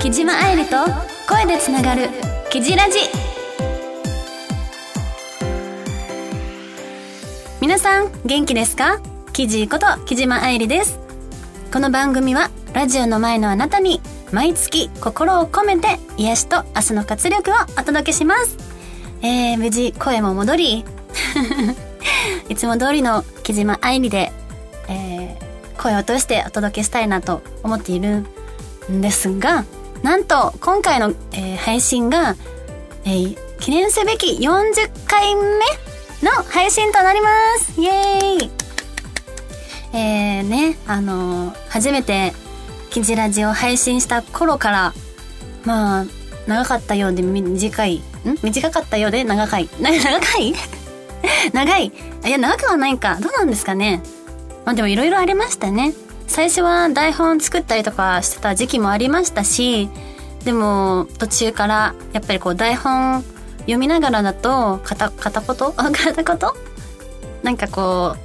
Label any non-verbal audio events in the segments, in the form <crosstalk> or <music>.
木島愛理と声でつながる「キジラジ」皆さん元気ですか？キジこと木島愛理です。この番組はラジオの前のあなたに毎月心を込めて癒しと明日の活力をお届けします。えー、無事声も戻り。<laughs> いつも通りの木島愛理で、えー、声を通してお届けしたいなと思っているんですがなんと今回の、えー、配信が、えー、記念すべき40回目の配信となります。イエーイ。えー、ね、あの、初めてキジラジを配信した頃から、まあ、長かったようで短い、ん？短かったようで長い？長い？<laughs> 長いいや、長くはないか。どうなんですかね。まあでもいろいろありましたね。最初は台本作ったりとかしてた時期もありましたし、でも途中からやっぱりこう台本読みながらだと片片言？<laughs> 片言？なんかこ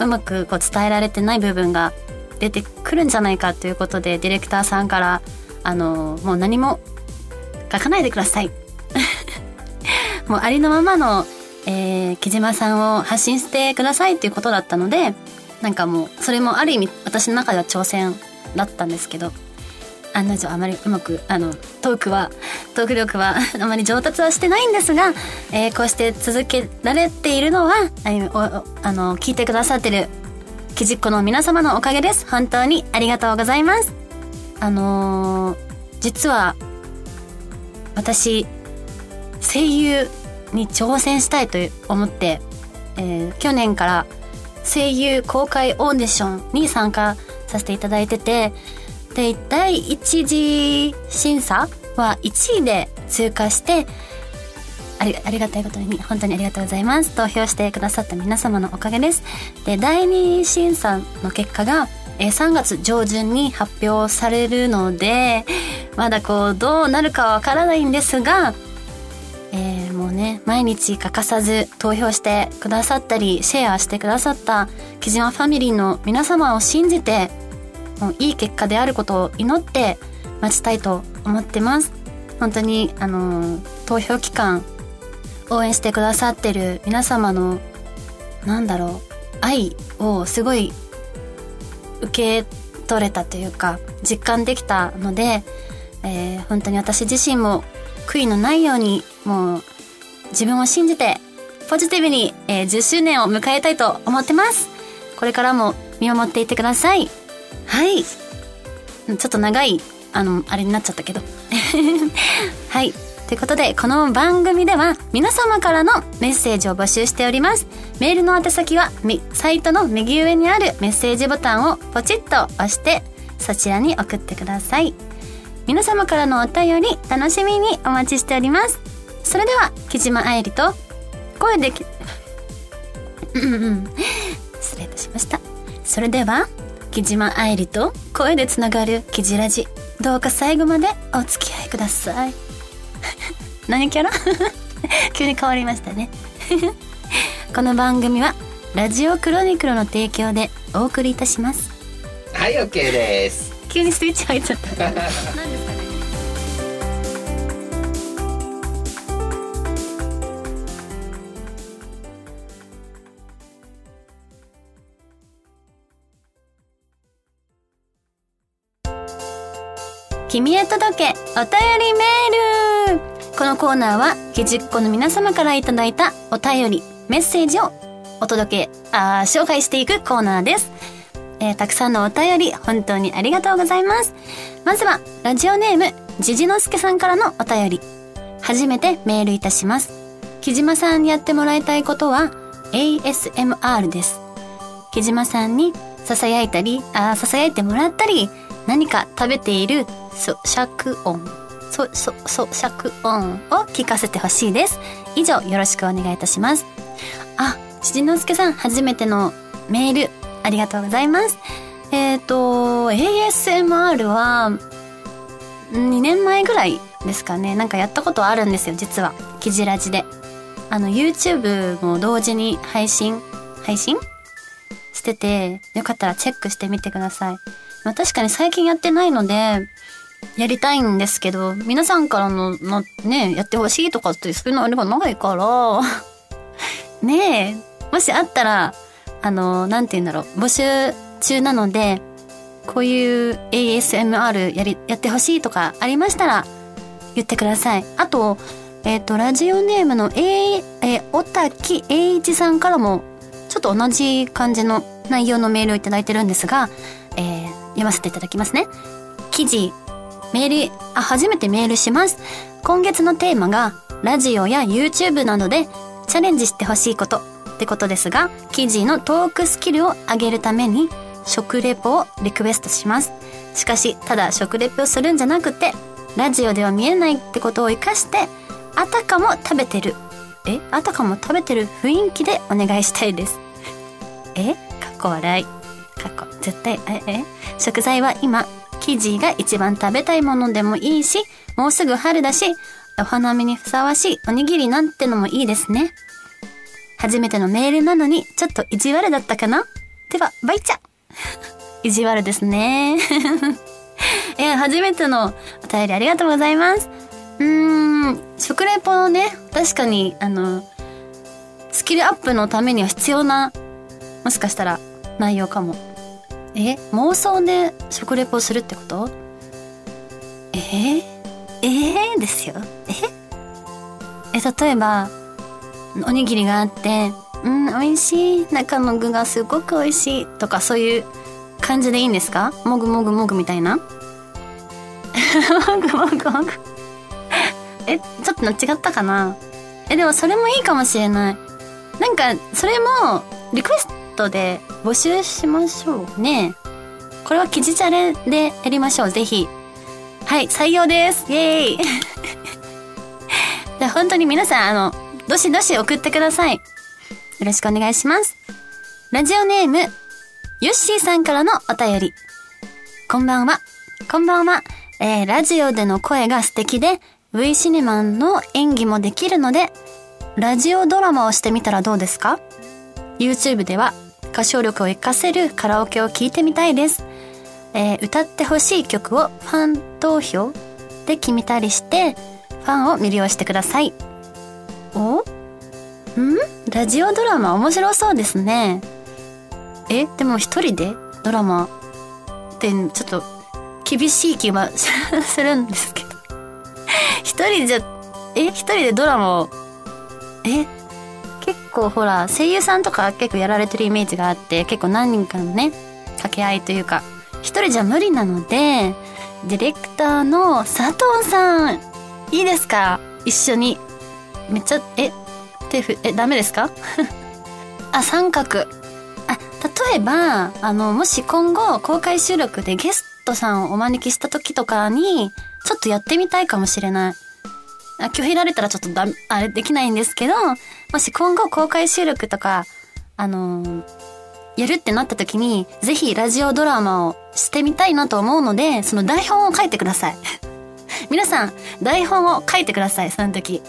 ううまくこう伝えられてない部分が出てくるんじゃないかということでディレクターさんからあのもう何も書かないでください <laughs> もうありのままの、えー、木島さんを発信してくださいっていうことだったのでなんかもうそれもある意味私の中では挑戦だったんですけど案の定あまりうまくあのトークはトーク力は <laughs> あまり上達はしてないんですが、えー、こうして続けられているのはああの聞いてくださってるきじっこの皆様のおかげです。本当にありがとうございます。あのー、実は私声優に挑戦したいと思って、えー、去年から声優公開オーディションに参加させていただいてて、で、第一次審査は1位で通過して、ありありがたいことに本当にありがとうございます。投票してくださった皆様のおかげです。で、第二審査の結果が、え、3月上旬に発表されるので、まだこう、どうなるかわからないんですが、えー、ね、毎日欠かさず投票してくださったり、シェアしてくださった木島ファミリーの皆様を信じて、もういい結果であることを祈って待ちたいと思ってます。本当に、あの投票期間、応援してくださってる皆様の、なんだろう、愛をすごい受け取れたというか、実感できたので、えー、本当に私自身も悔いのないように、もう、自分を信じて、ポジティブに、えー、10周年を迎えたいと思ってます。これからも見守っていてください。はい。ちょっと長い、あの、あれになっちゃったけど。<laughs> はい。ということで、この番組では皆様からのメッセージを募集しております。メールの宛先は、サイトの右上にあるメッセージボタンをポチッと押して、そちらに送ってください。皆様からのお便り楽しみにお待ちしておりますそれでは木島愛理と声できうんうん失礼いたしました。それでは木島愛理と声でつながるキジラジ。どうか最後までお付き合いください。<laughs> 何キャラ？<laughs> 急に変わりましたね。<laughs> この番組はラジオクロニクルの提供でお送りいたします。はい OK です。急にスイッチ入っちゃった。何ですか君へ届けお便りメールこのコーナーはひじっこの皆様からいただいたお便りメッセージをお届けあ紹介していくコーナーですえー、たくさんのお便り、本当にありがとうございます。まずは、ラジオネーム、じじのすけさんからのお便り。初めてメールいたします。木島さんにやってもらいたいことは、ASMR です。木島さんに囁いたり、あ囁いてもらったり、何か食べている咀嚼音、そ、そ、咀嚼音を聞かせてほしいです。以上、よろしくお願いいたします。あ、じじのすけさん、初めてのメール、ありがとうございます。えっ、ー、と、ASMR は、2年前ぐらいですかね。なんかやったことあるんですよ、実は。キジラジで。あの、YouTube も同時に配信配信？してて、よかったらチェックしてみてください。まあ確かに最近やってないので、やりたいんですけど、皆さんからの、ね、やってほしいとかってそういうのあればないから、<laughs> ねえ、もしあったら、あの、なんて言うんだろう、募集中なので、こういう ASMR やり、やってほしいとかありましたら、言ってください。あと、えっ、と、ラジオネームの A、えー、おたきえいちさんからも、ちょっと同じ感じの内容のメールをいただいてるんですが、えー読ませていただきますね。記事、メール、あ、初めてメールします。今月のテーマが、ラジオや YouTube などでチャレンジしてほしいことってことですが、記事のトークスキルを上げるために、食レポをリクエストします。しかし、ただ食レポをするんじゃなくて、ラジオでは見えないってことを活かして、あたかも食べてる。え？あたかも食べてる雰囲気でお願いしたいです。え？かっこ笑い。かっこ、絶対、え、え？食材は今、生地が一番食べたいものでもいいし、もうすぐ春だし、お花見にふさわしいおにぎりなんてのもいいですね。初めてのメールなのに、ちょっと意地悪だったかな？では、バイチャ <laughs> 意地悪ですね。<laughs> いや、初めてのお便りありがとうございます。うーん、食レポね、確かに、あの、スキルアップのためには必要な、もしかしたら内容かも。え妄想で食レポするってこと？えー、えー、ですよ。え？え、例えば、おにぎりがあって、うん、美味しい。中の具がすごく美味しい。とか、そういう感じでいいんですか？もぐもぐもぐみたいな？<laughs> もぐもぐもぐ。え、ちょっと違ったかな？え、でもそれもいいかもしれない。なんか、それも、リクエストで募集しましょうね。これは記事チャレでやりましょう、ぜひ。はい、採用です。イェーイ <laughs> じゃあ本当に皆さん、あの、どしどし送ってください。よろしくお願いします。ラジオネーム、ヨッシーさんからのお便り。こんばんは。こんばんは。えー、ラジオでの声が素敵で、V シネマンの演技もできるので、ラジオドラマをしてみたらどうですか？?YouTube では歌唱力を活かせるカラオケを聴いてみたいです。えー歌ってほしい曲をファン投票で決めたりして、ファンを魅了してください。お？ん？ラジオドラマ面白そうですね。え、でも一人で？ドラマ？ってちょっと厳しい気は <laughs> するんですけど。一人じゃ、え、一人でドラマを、え、構ほら、声優さんとか結構やられてるイメージがあって、結構何人かのね、掛け合いというか、一人じゃ無理なので、ディレクターの佐藤さん、いいですか？一緒に。めっちゃ、え、手ふ、え、ダメですか？<laughs> あ、三角。あ、例えば、あの、もし今後公開収録でゲストさんをお招きした時とかに、ちょっとやってみたいかもしれない。拒否られたらちょっとだ、あれできないんですけど、もし今後公開収録とか、あのーやるってなった時に、ぜひラジオドラマをしてみたいなと思うので、その台本を書いてください。<laughs> 皆さん、台本を書いてください、その時。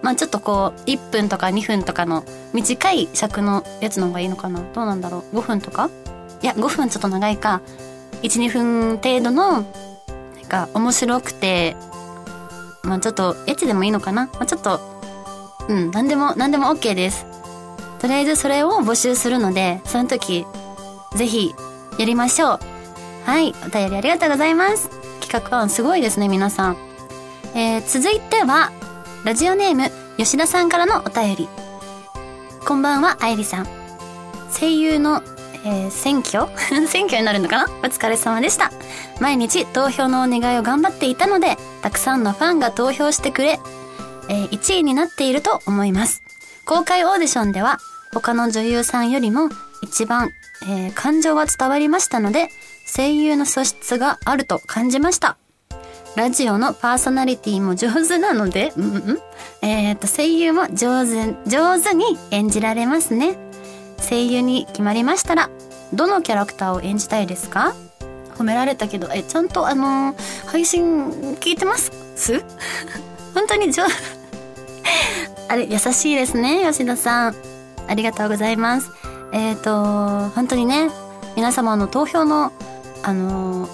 まあちょっとこう、1分とか2分とかの短い尺のやつの方がいいのかなどうなんだろう ?5 分とか？いや、5分ちょっと長いか。1、2分程度の、なんか面白くて、まあちょっとエッチでもいいのかな？まあちょっと、うん、なんでも、なんでも OK です。とりあえずそれを募集するので、その時、ぜひ、やりましょう。はい、お便りありがとうございます。企画案すごいですね、皆さん。えー、続いては、ラジオネーム、吉田さんからのお便り。こんばんは、愛理さん。声優の、えー選挙？<laughs> 選挙になるのかな？お疲れ様でした。毎日投票のお願いを頑張っていたので、たくさんのファンが投票してくれ、えー1位になっていると思います。公開オーディションでは、他の女優さんよりも一番、えー感情は伝わりましたので、声優の素質があると感じました。ラジオのパーソナリティも上手なので、うんうんえっ、と、声優も上手、上手に演じられますね。声優に決まりましたら、どのキャラクターを演じたいですか？褒められたけど、え、ちゃんとあのー配信聞いてます？<laughs> 本当に上。<laughs> あれ、優しいですね、吉田さん。ありがとうございます。えっ、ー、と、本当にね、皆様の投票の、あの、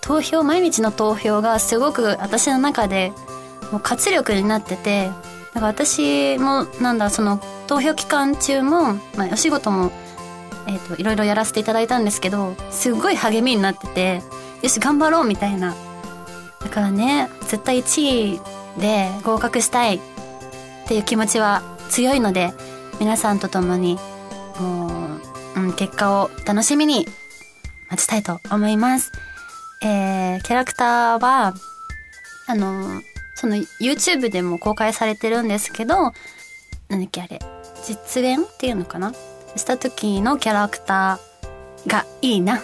投票、毎日の投票がすごく私の中でもう活力になってて、だから私も、なんだ、その、投票期間中も、まあ、お仕事も、え、ー、と、いろいろやらせていただいたんですけど、すごい励みになってて、よし、頑張ろうみたいな。だからね、絶対1位で合格したいっていう気持ちは強いので、皆さんと共に、もう、うん、結果を楽しみに待ちたいと思います。えー、キャラクターは、あの、その YouTube でも公開されてるんですけど、なんだっけあれ、実演っていうのかな？した時のキャラクターがいいな。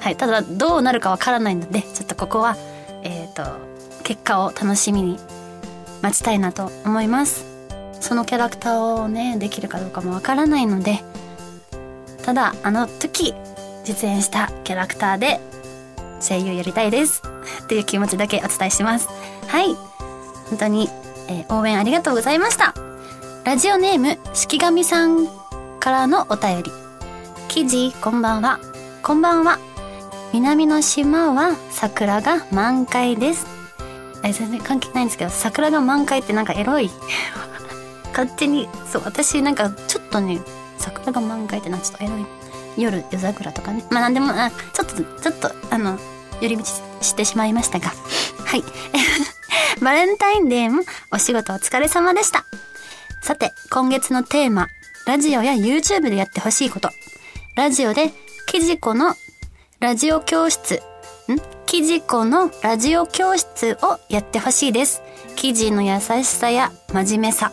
はい。ただ、どうなるかわからないので、ちょっとここは、えっ、ー、と、結果を楽しみに待ちたいなと思います。そのキャラクターをね、できるかどうかもわからないので、ただ、あの時、実演したキャラクターで声優やりたいです。っていう気持ちだけお伝えします。はい。本当に、えー、応援ありがとうございました。ラジオネーム、式神さんからのお便り。記事、こんばんは。こんばんは。南の島は桜が満開です。え、全然関係ないんですけど、桜が満開ってなんかエロい。<laughs> 勝手に、そう、私なんかちょっとね、桜が満開ってなんかちょっとエロい。夜夜桜とかね。まあなんでも、あ、ちょっと、ちょっと、あの、寄り道してしまいましたが。<laughs> はい。<laughs> バレンタインデーもお仕事お疲れ様でした。さて、今月のテーマ、ラジオや YouTube でやってほしいこと。ラジオで、キジコのラジオ教室、ん？キジコのラジオ教室をやってほしいです。記事の優しさや真面目さ、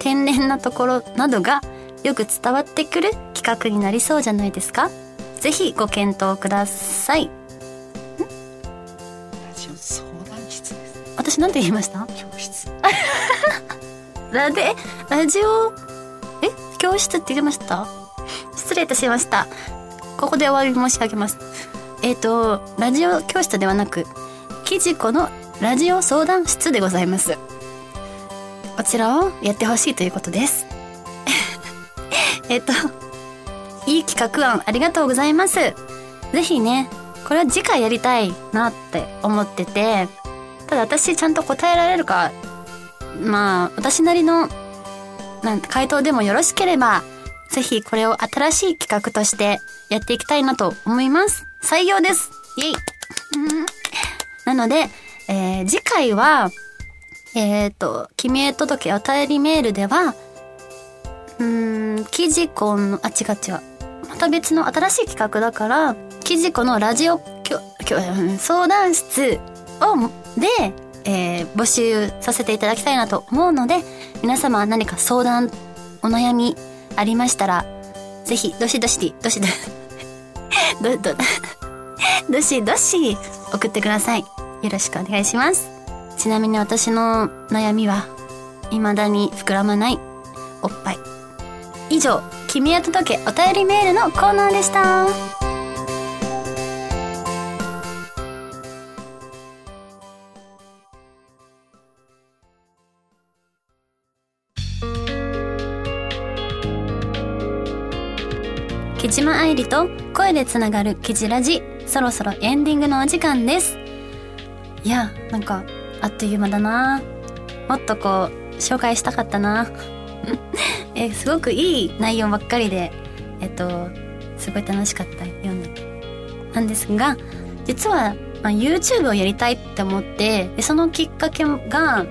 天然なところなどがよく伝わってくる企画になりそうじゃないですか。ぜひご検討ください。私なんて言いました？教室。<laughs> ラジオえ教室って言いました。失礼いたしました。ここで終わり申し上げます。えっ、ー、とラジオ教室ではなくキジコのラジオ相談室でございます。こちらをやってほしいということです。<laughs> えっといい企画案ありがとうございます。ぜひねこれは次回やりたいなって思っててただ私ちゃんと答えられるか、まあ、私なりの、なん回答でもよろしければ、ぜひこれを新しい企画としてやっていきたいなと思います。採用ですイェイ <laughs> なので、えー、次回は、えっ、ー、と、君へ届けお便りメールでは、うん、記事コの、あ、違う違う。また別の新しい企画だから、記事コのラジオ、相談室をで、えー、募集させていただきたいなと思うので、皆様何か相談、お悩みありましたら、ぜひ、どしどし、どしど、<laughs> ど、ど、<laughs> どしどし送ってください。よろしくお願いします。ちなみに私の悩みは、未だに膨らまないおっぱい。以上、君へ届けお便りメールのコーナーでした。木島愛理と声でつながるキジラジ。そろそろエンディングのお時間です。いやなんかあっという間だな。もっとこう紹介したかったな。<laughs> えすごくいい内容ばっかりでえっとすごい楽しかった。読んでなんですが実は、まあ、YouTube をやりたいって思ってでそのきっかけが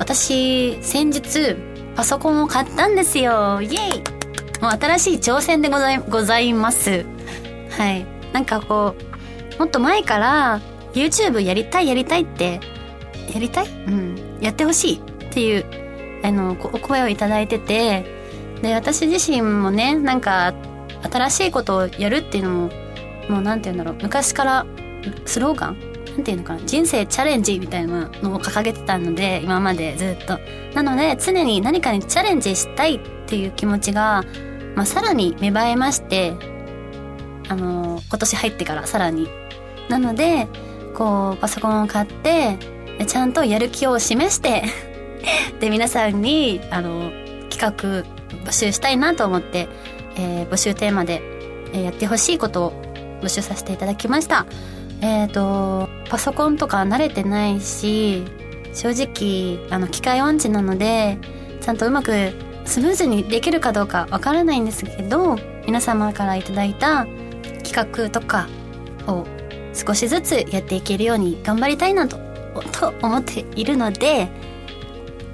私先日パソコンを買ったんですよ。イエイもう新しい挑戦でございございます。はい。なんかこう、もっと前から YouTube やりたいやりたいって、やりたい？うん。やってほしいっていう、あの、お声をいただいてて、で、私自身もね、なんか、新しいことをやるっていうのも、もうなんて言うんだろう、昔からスローガン？なんていうのかな？人生チャレンジみたいなのを掲げてたので、今までずっと。なので、常に何かにチャレンジしたいっていう気持ちが、まあ、さらに芽生えまして、あの今年入ってからさらに。なので、こう、パソコンを買って、ちゃんとやる気を示して <laughs> で、皆さんに、あの、企画募集したいなと思って、えー募集テーマで、えやってほしいことを募集させていただきましたえっ、とパソコンとか慣れてないし正直あの機械音痴なのでちゃんとうまくスムーズにできるかどうかわからないんですけど皆様からいただいた企画とかを少しずつやっていけるように頑張りたいなとと思っているので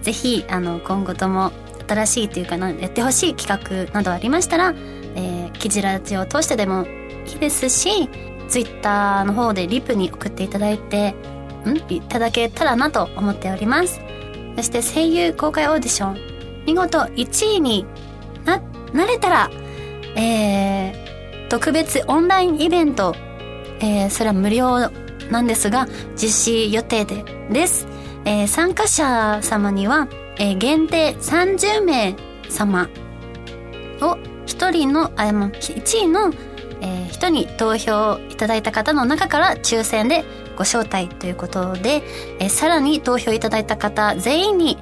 ぜひあの今後とも新しいというかやってほしい企画などありましたら、えー、記事ラジオを通してでもいいですしツイッターの方でリプに送っていただいてんいただけたらなと思っております。そして声優公開オーディション見事1位にななれたらえー、特別オンラインイベント、えー、それは無料なんですが実施予定でです、えー参加者様には、えー限定30名様を1人のあもう1位の、えー人に投票いただいた方の中から抽選でご招待ということで、えーさらに投票いただいた方全員に、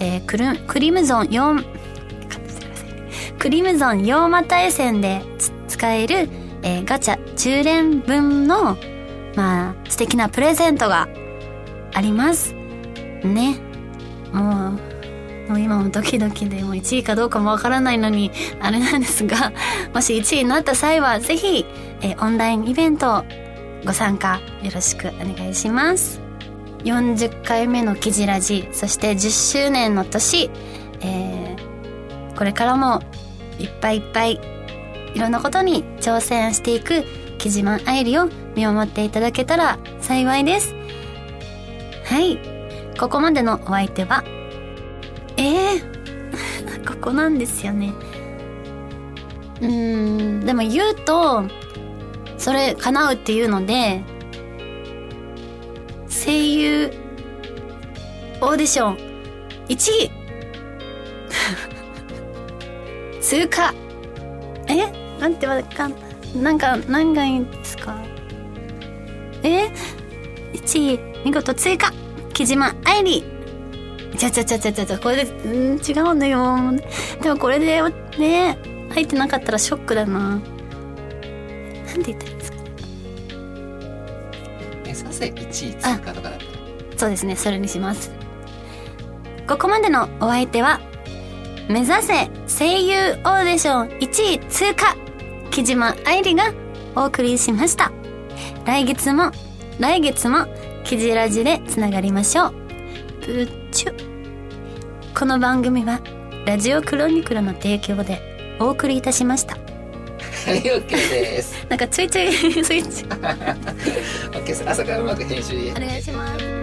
えークルクリムゾン4クリムゾン4股絵線で使える、えーガチャ10連分のまあ素敵なプレゼントがありますね。もうもう今もドキドキでもう1位かどうかもわからないのにあれなんですがもし1位になった際はぜひ、えーオンラインイベントご参加よろしくお願いします。40回目のキジラジそして10周年の年、えーこれからもいっぱいいっぱいいろんなことに挑戦していくキジマン愛理を見守っていただけたら幸いです。はい。ここまでのお相手はええ <laughs> ここなんですよね。うんでも言うとそれ叶うっていうので声優オーディション。1位。<laughs> 通過。え？なんてわかん。なんか何がいいんですか？え？1位。見事追加木島愛理。ちゃちゃちゃちゃちゃちゃこれでうん違うのよ。でもこれでね入ってなかったらショックだな。なんて言ったらいいですかえさせ1位通過とかだったらそうですねそれにします。ここまでのお相手は目指せ声優オーディション1位通過木島愛理がお送りしました。来月も来月もキジラジでつながりましょう。プッチュ。この番組はラジオクロニクルの提供でお送りいたしました。はい OK です。なんかちょいちょいスイッチ <laughs> 朝からうまく編集。お願いします。